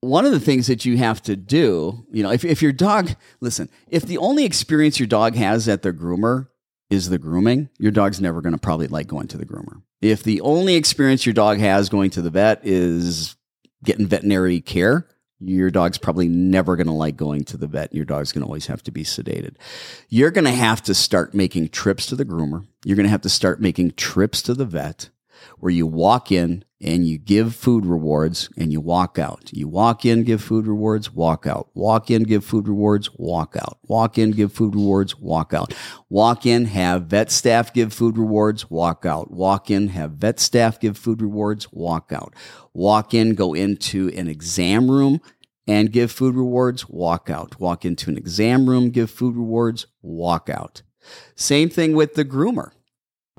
one of the things that you have to do, you know, if, if your dog, listen, if the only experience your dog has at the groomer is the grooming, your dog's never going to probably like going to the groomer. If the only experience your dog has going to the vet is getting veterinary care, your dog's probably never going to like going to the vet. Your dog's going to always have to be sedated. You're going to have to start making trips to the groomer. You're going to have to start making trips to the vet. Where you walk in and you give food rewards and you walk out. You walk in, give food rewards, walk out. Walk in, give food rewards, walk out. Walk in, give food rewards, walk out. Walk in, have vet staff give food rewards, walk out. Walk in, have vet staff give food rewards, walk out. Walk in, go into an exam room and give food rewards, walk out. Walk into an exam room, give food rewards, walk out. Same thing with the groomer.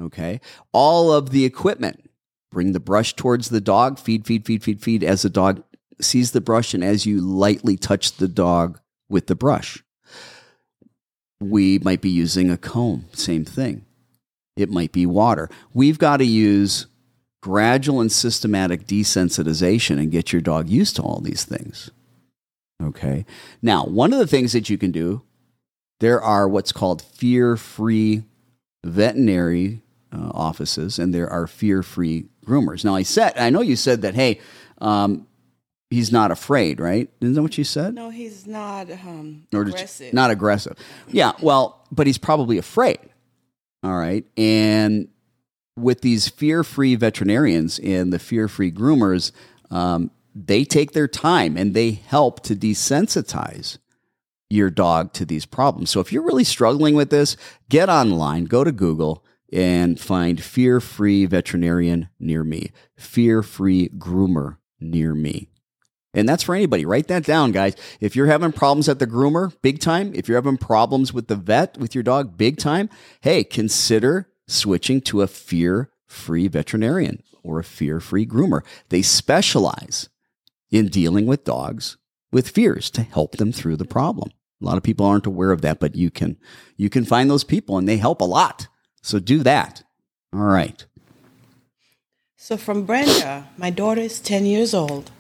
Okay. All of the equipment Bring the brush towards the dog, feed, feed, feed, feed, feed as the dog sees the brush and as you lightly touch the dog with the brush. We might be using a comb, same thing. It might be water. We've got to use gradual and systematic desensitization and get your dog used to all these things. Okay. Now, one of the things that you can do, there are what's called fear free veterinary uh, offices and there are fear free groomers. Now, I said, I know you said that, hey, um, he's not afraid, right? Isn't that what you said? No, he's not um, aggressive. Not aggressive. Yeah, well, but he's probably afraid. All right. And with these fear free veterinarians and the fear free groomers, um, they take their time and they help to desensitize your dog to these problems. So if you're really struggling with this, get online, go to Google, and find fear free veterinarian near me, fear free groomer near me. And that's for anybody. Write that down, guys. If you're having problems at the groomer, big time. If you're having problems with the vet, with your dog, big time. Hey, consider switching to a fear free veterinarian or a fear free groomer. They specialize in dealing with dogs with fears to help them through the problem. A lot of people aren't aware of that, but you can you can find those people and they help a lot. So do that. All right. So from Brenda, my daughter is 10 years old.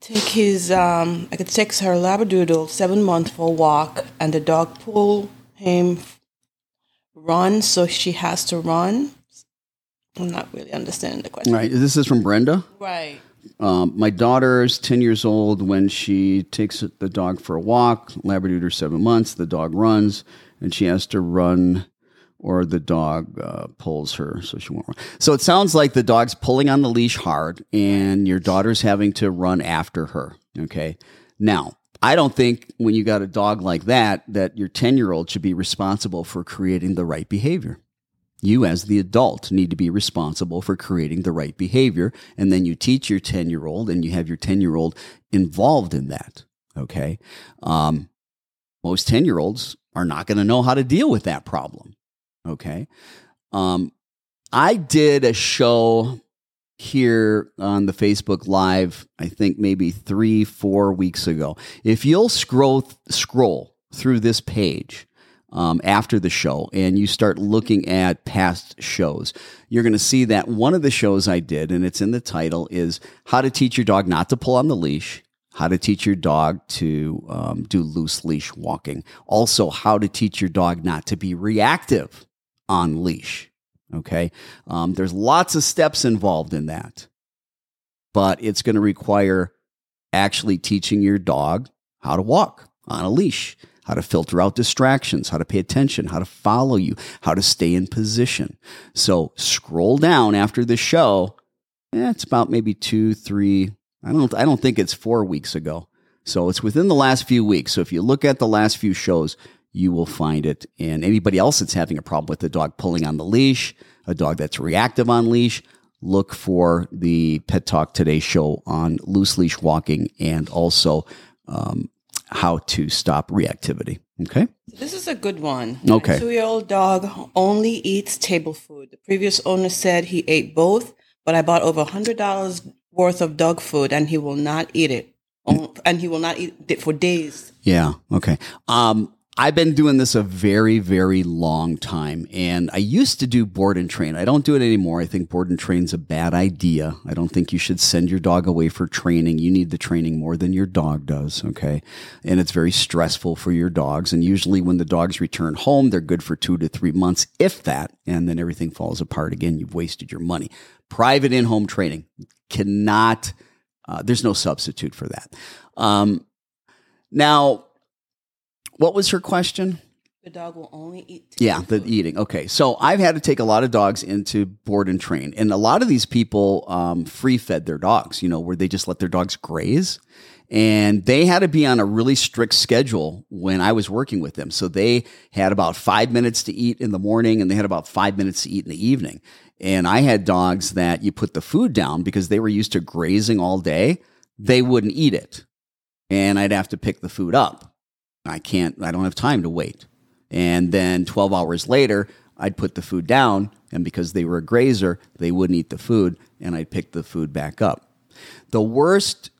Take his, um, I could take her Labradoodle, seven months for a walk, and the dog pull him run, so she has to run. I'm not really understanding the question. Right. This is from Brenda. Right. Um, my daughter's 10 years old when she takes the dog for a walk. Labradoodle, seven months. The dog runs, and she has to run or the dog uh, pulls her so she won't run. So it sounds like the dog's pulling on the leash hard and your daughter's having to run after her. Okay. Now, I don't think when you got a dog like that, that your 10 year old should be responsible for creating the right behavior. You, as the adult, need to be responsible for creating the right behavior. And then you teach your 10 year old and you have your 10 year old involved in that. Okay. Um, most 10 year olds are not going to know how to deal with that problem. Okay. Um, I did a show here on the Facebook Live, I think maybe three, four weeks ago. If you'll scroll scroll through this page um, after the show and you start looking at past shows, you're going to see that one of the shows I did, and it's in the title, is how to teach your dog not to pull on the leash. How to teach your dog to um, do loose leash walking. Also, how to teach your dog not to be reactive on leash. Okay. Um, there's lots of steps involved in that, but it's going to require actually teaching your dog how to walk on a leash, how to filter out distractions, how to pay attention, how to follow you, how to stay in position. So scroll down after the show. Eh, it's about maybe two, three. I don't. I don't think it's four weeks ago. So it's within the last few weeks. So if you look at the last few shows, you will find it in anybody else that's having a problem with a dog pulling on the leash, a dog that's reactive on leash. Look for the Pet Talk Today show on loose leash walking and also um, how to stop reactivity. Okay. This is a good one. Okay. Two year old dog only eats table food. The previous owner said he ate both, but I bought over $100 worth of dog food and he will not eat it. And he will not eat it for days. Yeah. Okay. Um, I've been doing this a very, very long time. And I used to do board and train. I don't do it anymore. I think board and train's a bad idea. I don't think you should send your dog away for training. You need the training more than your dog does. Okay. And it's very stressful for your dogs. And usually when the dogs return home, they're good for two to three months, if that. And then everything falls apart again. You've wasted your money. Private in home training cannot, uh, there's no substitute for that. Um, now, what was her question? The dog will only eat. Yeah, the food. eating. Okay, so I've had to take a lot of dogs into board and train, and a lot of these people um, free fed their dogs. You know, where they just let their dogs graze, and they had to be on a really strict schedule when I was working with them. So they had about five minutes to eat in the morning, and they had about five minutes to eat in the evening. And I had dogs that you put the food down because they were used to grazing all day. They wouldn't eat it, and I'd have to pick the food up. I can't. I don't have time to wait. And then 12 hours later, I'd put the food down. And because they were a grazer, they wouldn't eat the food. And I'd pick the food back up. The worst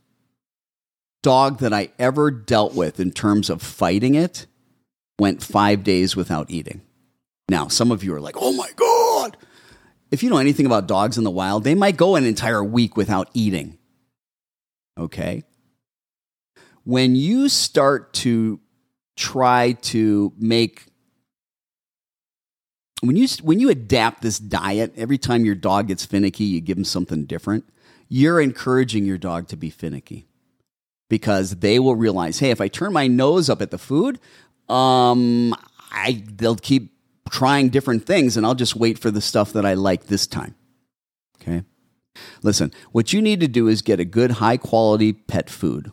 dog that I ever dealt with in terms of fighting it went five days without eating. Now, some of you are like, oh my God. If you know anything about dogs in the wild, they might go an entire week without eating. Okay? When you start to try to make when you when you adapt this diet every time your dog gets finicky you give them something different you're encouraging your dog to be finicky. Because they will realize hey if i turn my nose up at the food um i they'll keep trying different things and i'll just wait for the stuff that i like this time. Okay? Listen what you need to do is get a good high quality pet food.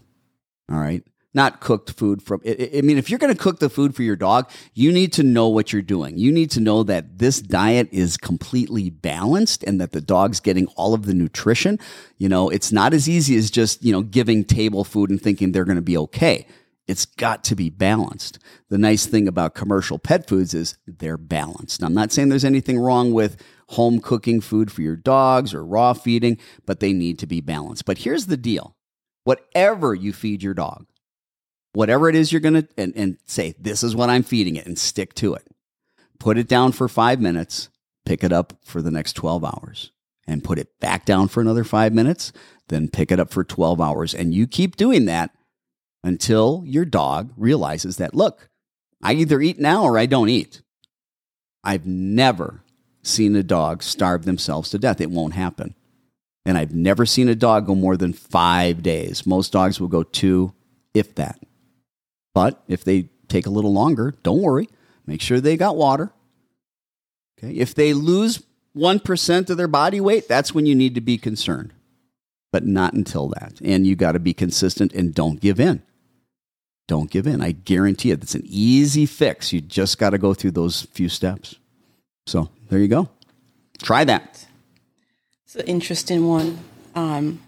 All right not cooked food from I mean if you're going to cook the food for your dog, you need to know what you're doing. You need to know that this diet is completely balanced and that the dog's getting all of the nutrition. You know, it's not as easy as just, you know, giving table food and thinking they're going to be okay. It's got to be balanced. The nice thing about commercial pet foods is they're balanced. Now, I'm not saying there's anything wrong with home cooking food for your dogs or raw feeding, but they need to be balanced. But here's the deal. Whatever you feed your dog, whatever it is you're going to, and, and say, this is what I'm feeding it and stick to it. Put it down for five minutes, pick it up for the next 12 hours, and put it back down for another five minutes, then pick it up for 12 hours. And you keep doing that until your dog realizes that, look, I either eat now or I don't eat. I've never seen a dog starve themselves to death. It won't happen. And I've never seen a dog go more than five days. Most dogs will go two, if that. But if they take a little longer, don't worry. Make sure they got water. Okay. If they lose 1% of their body weight, that's when you need to be concerned. But not until that. And you got to be consistent and don't give in. Don't give in. I guarantee it. It's an easy fix. You just got to go through those few steps. So there you go. Try that. It's an interesting one. Um,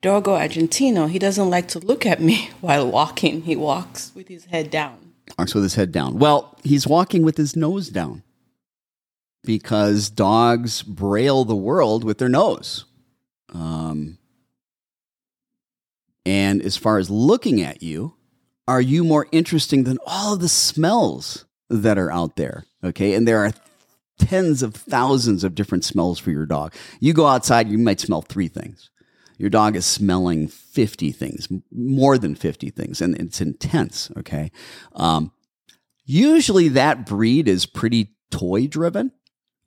Dogo Argentino, he doesn't like to look at me while walking. He walks with his head down. Walks with his head down. Well, he's walking with his nose down because dogs braille the world with their nose. Um, and as far as looking at you, are you more interesting than all of the smells that are out there? Okay. And there are tens of thousands of different smells for your dog. You go outside, you might smell three things. Your dog is smelling 50 things, more than 50 things, and it's intense. Okay. Um, usually that breed is pretty toy driven.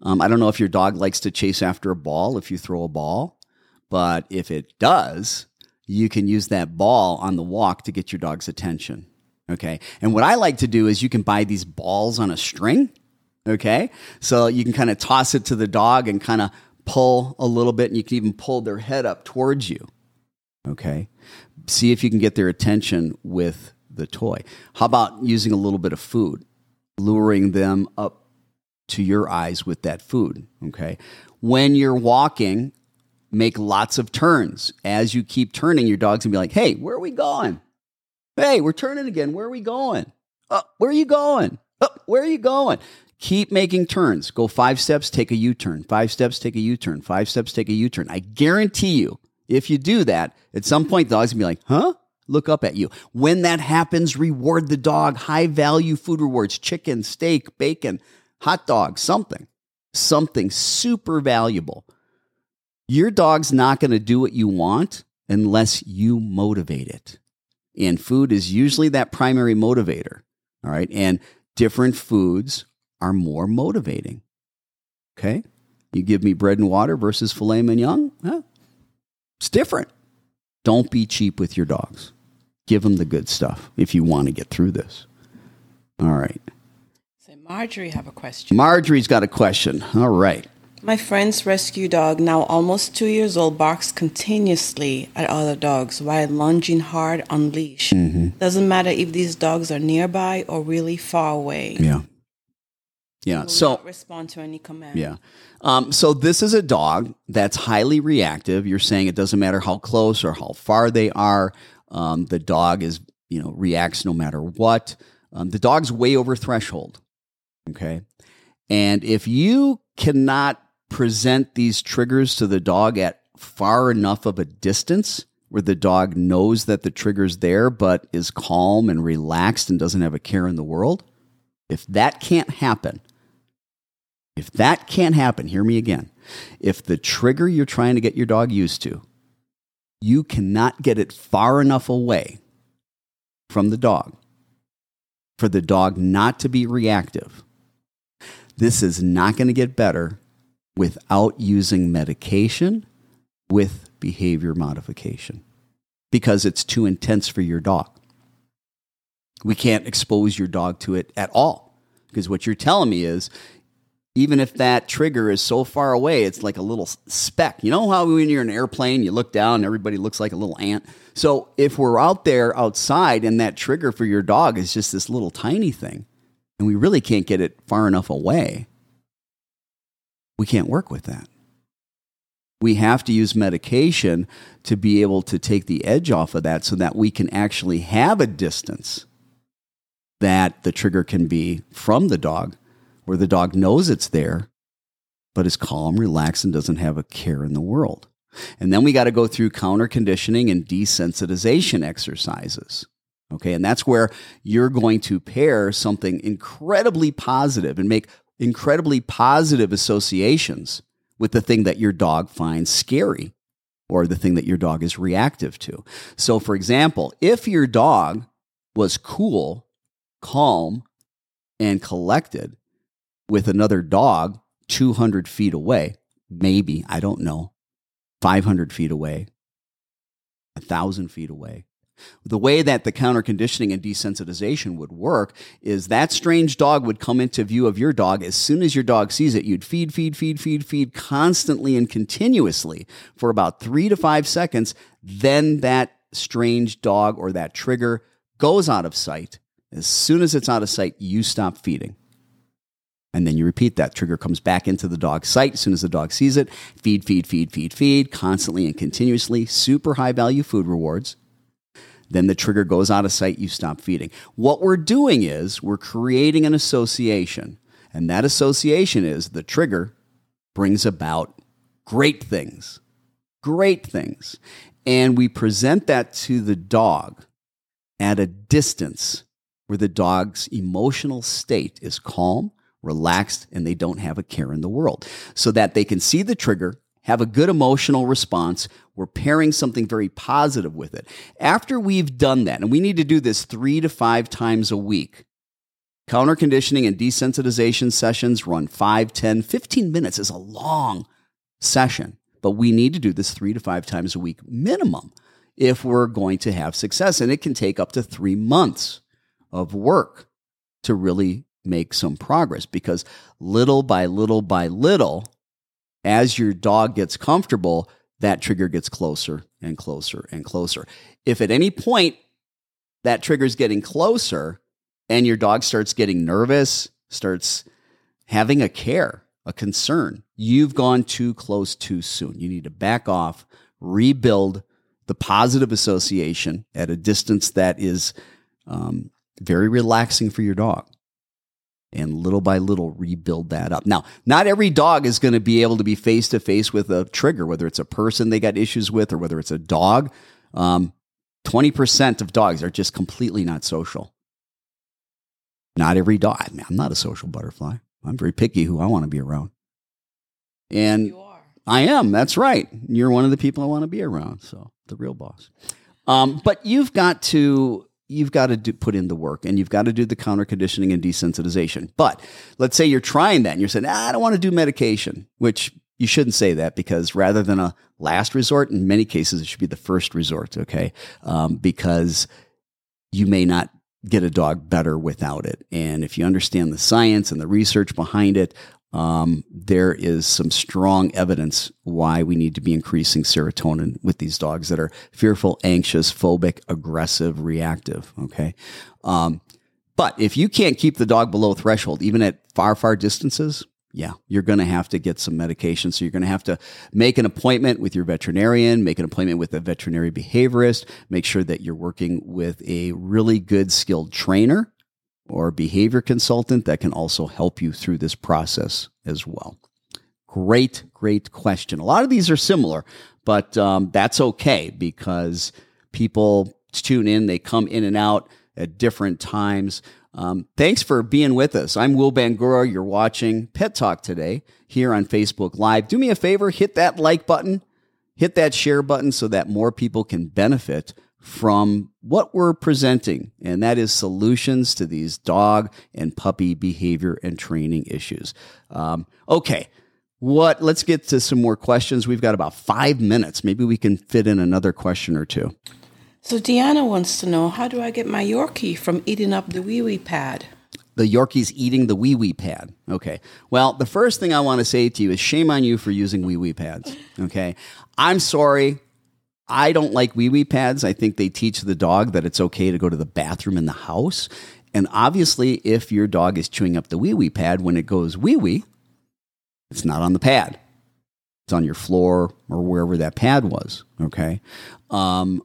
Um, I don't know if your dog likes to chase after a ball if you throw a ball, but if it does, you can use that ball on the walk to get your dog's attention. Okay. And what I like to do is you can buy these balls on a string. Okay. So you can kind of toss it to the dog and kind of pull a little bit, and you can even pull their head up towards you. Okay. See if you can get their attention with the toy. How about using a little bit of food, luring them up to your eyes with that food? Okay. When you're walking, make lots of turns. As you keep turning, your dog's gonna be like, hey, where are we going? Hey, we're turning again. Where are we going? Oh, where are you going? Oh, where are you going? Keep making turns. Go five steps, take a U turn. Five steps, take a U turn. Five steps, take a U turn. I guarantee you, if you do that, at some point, the dog's gonna be like, huh? Look up at you. When that happens, reward the dog. High value food rewards chicken, steak, bacon, hot dog, something, something super valuable. Your dog's not to do what you want unless you motivate it. And food is usually that primary motivator. All right. And different foods are more motivating. Okay. You give me bread and water versus filet mignon. Huh? It's different. Don't be cheap with your dogs. Give them the good stuff if you want to get through this. All right. Say Marjorie have a question. Marjorie's got a question. All right. My friend's rescue dog, now almost two years old, barks continuously at other dogs while lunging hard on leash. Mm-hmm. Doesn't matter if these dogs are nearby or really far away. Yeah. Yeah. So respond to any command. Yeah. Um, so this is a dog that's highly reactive. You're saying it doesn't matter how close or how far they are. Um, the dog is, you know, reacts no matter what. Um, the dog's way over threshold. Okay. And if you cannot present these triggers to the dog at far enough of a distance where the dog knows that the trigger's there, but is calm and relaxed and doesn't have a care in the world, if that can't happen, if that can't happen, hear me again. If the trigger you're trying to get your dog used to, you cannot get it far enough away from the dog for the dog not to be reactive, this is not going to get better without using medication with behavior modification because it's too intense for your dog. We can't expose your dog to it at all because what you're telling me is even if that trigger is so far away, it's like a little speck. You know how when you're in an airplane, you look down everybody looks like a little ant? So if we're out there outside and that trigger for your dog is just this little tiny thing, and we really can't get it far enough away, we can't work with that. We have to use medication to be able to take the edge off of that so that we can actually have a distance that the trigger can be from the dog where the dog knows it's there, but is calm, relaxed, and doesn't have a care in the world. And then we got to go through counter conditioning and desensitization exercises. Okay. And that's where you're going to pair something incredibly positive and make incredibly positive associations with the thing that your dog finds scary or the thing that your dog is reactive to. So, for example, if your dog was cool, calm, and collected with another dog 200 feet away, maybe, I don't know, 500 feet away, 1,000 feet away. The way that the counter conditioning and desensitization would work is that strange dog would come into view of your dog. As soon as your dog sees it, you'd feed, feed, feed, feed, feed constantly and continuously for about three to five seconds. Then that strange dog or that trigger goes out of sight. As soon as it's out of sight, you stop feeding. And then you repeat that. Trigger comes back into the dog's sight as soon as the dog sees it. Feed, feed, feed, feed, feed, constantly and continuously. Super high value food rewards. Then the trigger goes out of sight. You stop feeding. What we're doing is we're creating an association. And that association is the trigger brings about great things. Great things. And we present that to the dog at a distance where the dog's emotional state is calm relaxed, and they don't have a care in the world. So that they can see the trigger, have a good emotional response. We're pairing something very positive with it. After we've done that, and we need to do this three to five times a week, counter conditioning and desensitization sessions run 5, 10, 15 minutes is a long session, but we need to do this three to five times a week minimum if we're going to have success. And it can take up to three months of work to really make some progress because little by little by little, as your dog gets comfortable, that trigger gets closer and closer and closer. If at any point that trigger is getting closer and your dog starts getting nervous, starts having a care, a concern, you've gone too close too soon. You need to back off, rebuild the positive association at a distance that is um, very relaxing for your dog and little by little rebuild that up. Now, not every dog is going to be able to be face to face with a trigger, whether it's a person they got issues with or whether it's a dog. Um, 20% of dogs are just completely not social. Not every dog. I mean, I'm not a social butterfly. I'm very picky who I want to be around. And You are. I am. That's right. You're one of the people I want to be around. So the real boss. Um, but you've got to you've got to do, put in the work and you've got to do the counter conditioning and desensitization. But let's say you're trying that and you're saying, ah, I don't want to do medication, which you shouldn't say that because rather than a last resort, in many cases, it should be the first resort, okay? Um, because you may not get a dog better without it. And if you understand the science and the research behind it, um, there is some strong evidence why we need to be increasing serotonin with these dogs that are fearful, anxious, phobic, aggressive, reactive. Okay. Um, but if you can't keep the dog below threshold, even at far, far distances, yeah, you're going to have to get some medication. So you're going to have to make an appointment with your veterinarian, make an appointment with a veterinary behaviorist, make sure that you're working with a really good skilled trainer or behavior consultant that can also help you through this process as well. Great, great question. A lot of these are similar, but um, that's okay because people tune in, they come in and out at different times. Um, thanks for being with us. I'm Will Bangura. You're watching Pet Talk today here on Facebook Live. Do me a favor, hit that like button, hit that share button so that more people can benefit from what we're presenting, and that is solutions to these dog and puppy behavior and training issues. Um, okay. What? Let's get to some more questions. We've got about five minutes. Maybe we can fit in another question or two. So Deanna wants to know how do I get my Yorkie from eating up the wee wee pad? The Yorkie's eating the wee wee pad. Okay. Well, the first thing I want to say to you is shame on you for using wee wee pads. Okay. I'm sorry. I don't like wee wee pads. I think they teach the dog that it's okay to go to the bathroom in the house. And obviously, if your dog is chewing up the wee wee pad when it goes wee wee, it's not on the pad. It's on your floor or wherever that pad was. Okay. Um,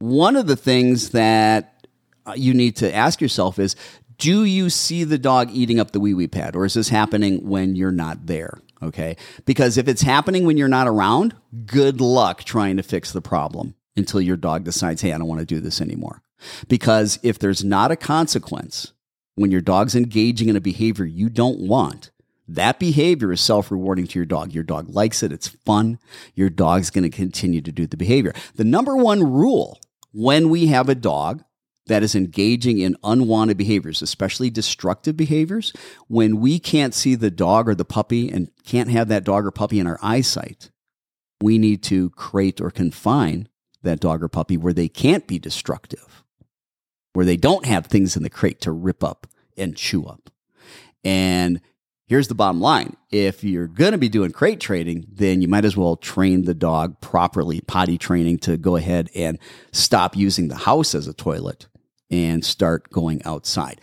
one of the things that uh, you need to ask yourself is do you see the dog eating up the wee wee pad or is this happening when you're not there? Okay. Because if it's happening when you're not around, good luck trying to fix the problem until your dog decides, hey, I don't want to do this anymore. Because if there's not a consequence when your dog's engaging in a behavior you don't want, that behavior is self rewarding to your dog. Your dog likes it. It's fun. Your dog's going to continue to do the behavior. The number one rule when we have a dog that is engaging in unwanted behaviors, especially destructive behaviors, when we can't see the dog or the puppy and can't have that dog or puppy in our eyesight, we need to crate or confine that dog or puppy where they can't be destructive, where they don't have things in the crate to rip up and chew up. And here's the bottom line if you're going to be doing crate training, then you might as well train the dog properly, potty training to go ahead and stop using the house as a toilet and start going outside.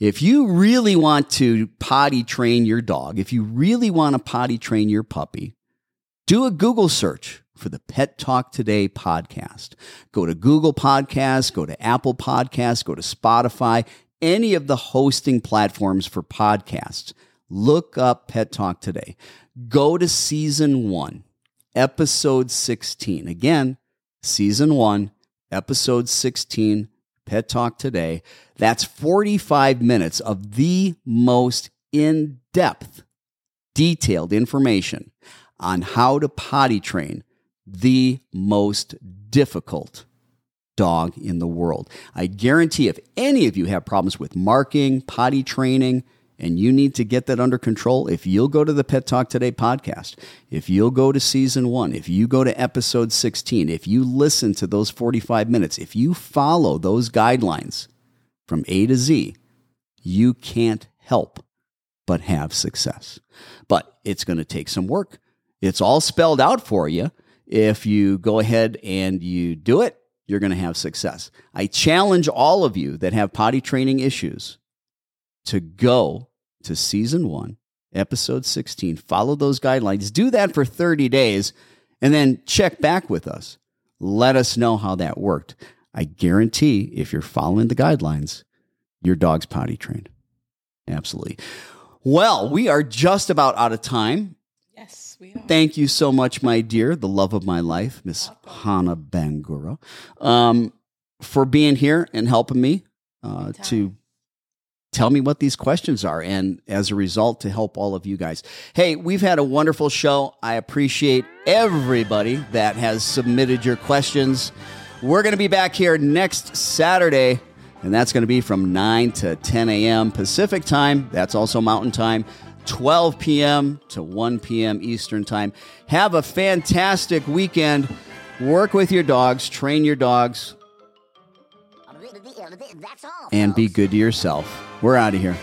If you really want to potty train your dog, if you really want to potty train your puppy, do a Google search for the Pet Talk Today podcast. Go to Google Podcasts, go to Apple Podcasts, go to Spotify, any of the hosting platforms for podcasts Look up Pet Talk today. Go to season one, episode 16. Again, season one, episode 16, Pet Talk today. That's 45 minutes of the most in depth, detailed information on how to potty train the most difficult dog in the world. I guarantee if any of you have problems with marking, potty training, and you need to get that under control, if you'll go to the Pet Talk Today podcast, if you'll go to season one, if you go to episode 16, if you listen to those 45 minutes, if you follow those guidelines from A to Z, you can't help but have success. But it's going to take some work. It's all spelled out for you. If you go ahead and you do it, you're going to have success. I challenge all of you that have potty training issues to go to season one, episode 16. Follow those guidelines. Do that for 30 days and then check back with us. Let us know how that worked. I guarantee if you're following the guidelines, your dog's potty trained. Absolutely. Well, we are just about out of time. Yes, we are. Thank you so much, my dear, the love of my life, Miss Hannah Bangura, um, for being here and helping me uh, to tell me what these questions are and as a result to help all of you guys. Hey we've had a wonderful show. I appreciate everybody that has submitted your questions. We're going to be back here next saturday and that's going to be from 9 to 10 a.m pacific time. That's also mountain time. 12 p.m to 1 p.m eastern time. Have a fantastic weekend. Work with your dogs. Train your dogs. And be good to yourself. We're out of here.